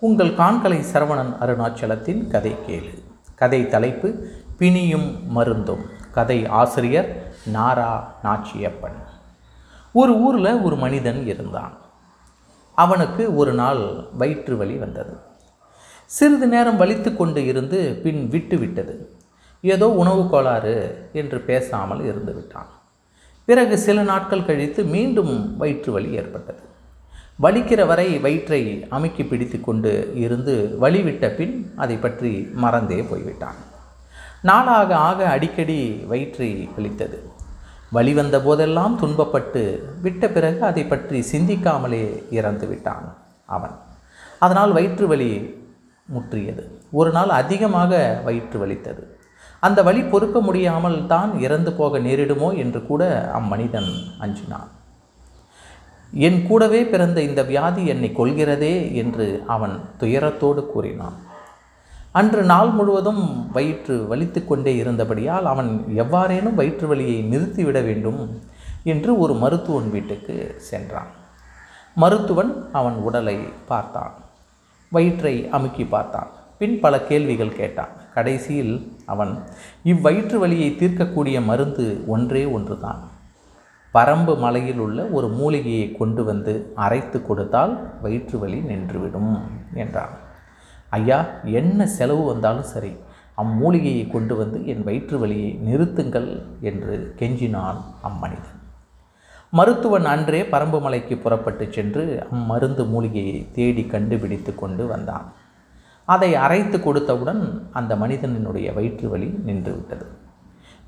உங்கள் காண்கலை சரவணன் அருணாச்சலத்தின் கதை கேளு. கதை தலைப்பு பிணியும் மருந்தும் கதை ஆசிரியர் நாரா நாச்சியப்பன். ஒரு ஊரில் ஒரு மனிதன் இருந்தான். அவனுக்கு ஒரு நாள் வயிற்று வலி வந்தது. சிறிது நேரம் வலித்து கொண்டு இருந்து பின் விட்டு விட்டது. ஏதோ உணவு கோளாறு என்று பேசாமல் இருந்து விட்டான். பிறகு சில நாட்கள் கழித்து மீண்டும் வயிற்று வலி ஏற்பட்டது. வலிக்கிற வரை வயிற்றை அமுக்கி பிடித்து கொண்டு இருந்து வழிவிட்ட பின் அதை பற்றி மறந்தே போய்விட்டான். நாளாக ஆக அடிக்கடி வயிற்றை வலித்தது வழி வந்த போதெல்லாம் துன்பப்பட்டு விட்ட பிறகு அதை பற்றி சிந்திக்காமலே இறந்து விட்டான் அவன். அதனால் வயிற்று வலி முற்றியது. ஒரு நாள் அதிகமாக வயிற்று வலித்தது. அந்த வழி பொறுக்க முடியாமல் தான் இறந்து போக நேரிடுமோ என்று கூட அம்மனிதன் அஞ்சினான். என் கூடவே பிறந்த இந்த வியாதி என்னை கொள்கிறதே என்று அவன் துயரத்தோடு கூறினான். அன்று நாள் முழுவதும் வயிற்று வலித்து கொண்டே இருந்தபடியால் அவன் எவ்வாறேனும் வயிற்று வலியை நிறுத்திவிட வேண்டும் என்று ஒரு மருத்துவன் வீட்டுக்கு சென்றான். மருத்துவன் அவன் உடலை பார்த்தான். வயிற்றை அமுக்கி பார்த்தான். பின் பல கேள்விகள் கேட்டான். கடைசியில் அவன் இவ்வயிற்று வலியை தீர்க்கக்கூடிய மருந்து ஒன்றே ஒன்றுதான். பரம்பு மலையில் உள்ள ஒரு மூலிகையை கொண்டு வந்து அரைத்து கொடுத்தால் வயிற்று வலி நின்றுவிடும் என்றான். ஐயா என்ன செலவு வந்தாலும் சரி அம்மூலிகையை கொண்டு வந்து என் வயிற்று வலியை நிறுத்துங்கள் என்று கெஞ்சினான் அம்மனிதன். மருத்துவன் அன்றே பரம்பு மலைக்கு புறப்பட்டு சென்று அம்மருந்து மூலிகையை தேடி கண்டுபிடித்து கொண்டு வந்தான். அதை அரைத்து கொடுத்தவுடன் அந்த மனிதனினுடைய வயிற்று வலி நின்றுவிட்டது.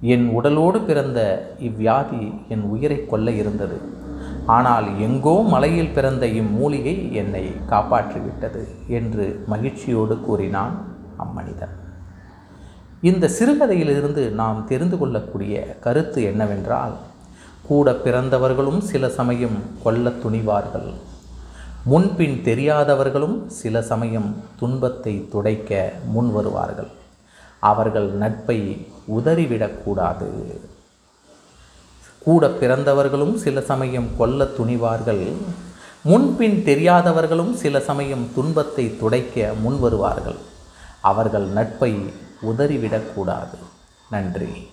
என் உடலோடு பிறந்த இவ்வியாதி என் உயிரை கொல்ல இருந்தது. ஆனால் எங்கோ மலையில் பிறந்த இம்மூலிகை என்னை காப்பாற்றிவிட்டது என்று மகிழ்ச்சியோடு கூறினான் அம்மனிதன். இந்த சிறுகதையிலிருந்து நாம் தெரிந்து கொள்ளக்கூடிய கருத்து என்னவென்றால் கூட பிறந்தவர்களும் சில சமயம் கொல்ல துணிவார்கள். முன்பின் தெரியாதவர்களும் சில சமயம் துன்பத்தை துடைக்க முன் வருவார்கள் அவர்கள் நட்பை உதறிவிடக்கூடாது. கூட பிறந்தவர்களும் சில சமயம் கொல்ல துணிவார்கள். முன்பின் தெரியாதவர்களும் சில சமயம் துன்பத்தை துடைக்க முன் வருவார்கள் அவர்கள் நட்பை உதறிவிடக்கூடாது. நன்றி.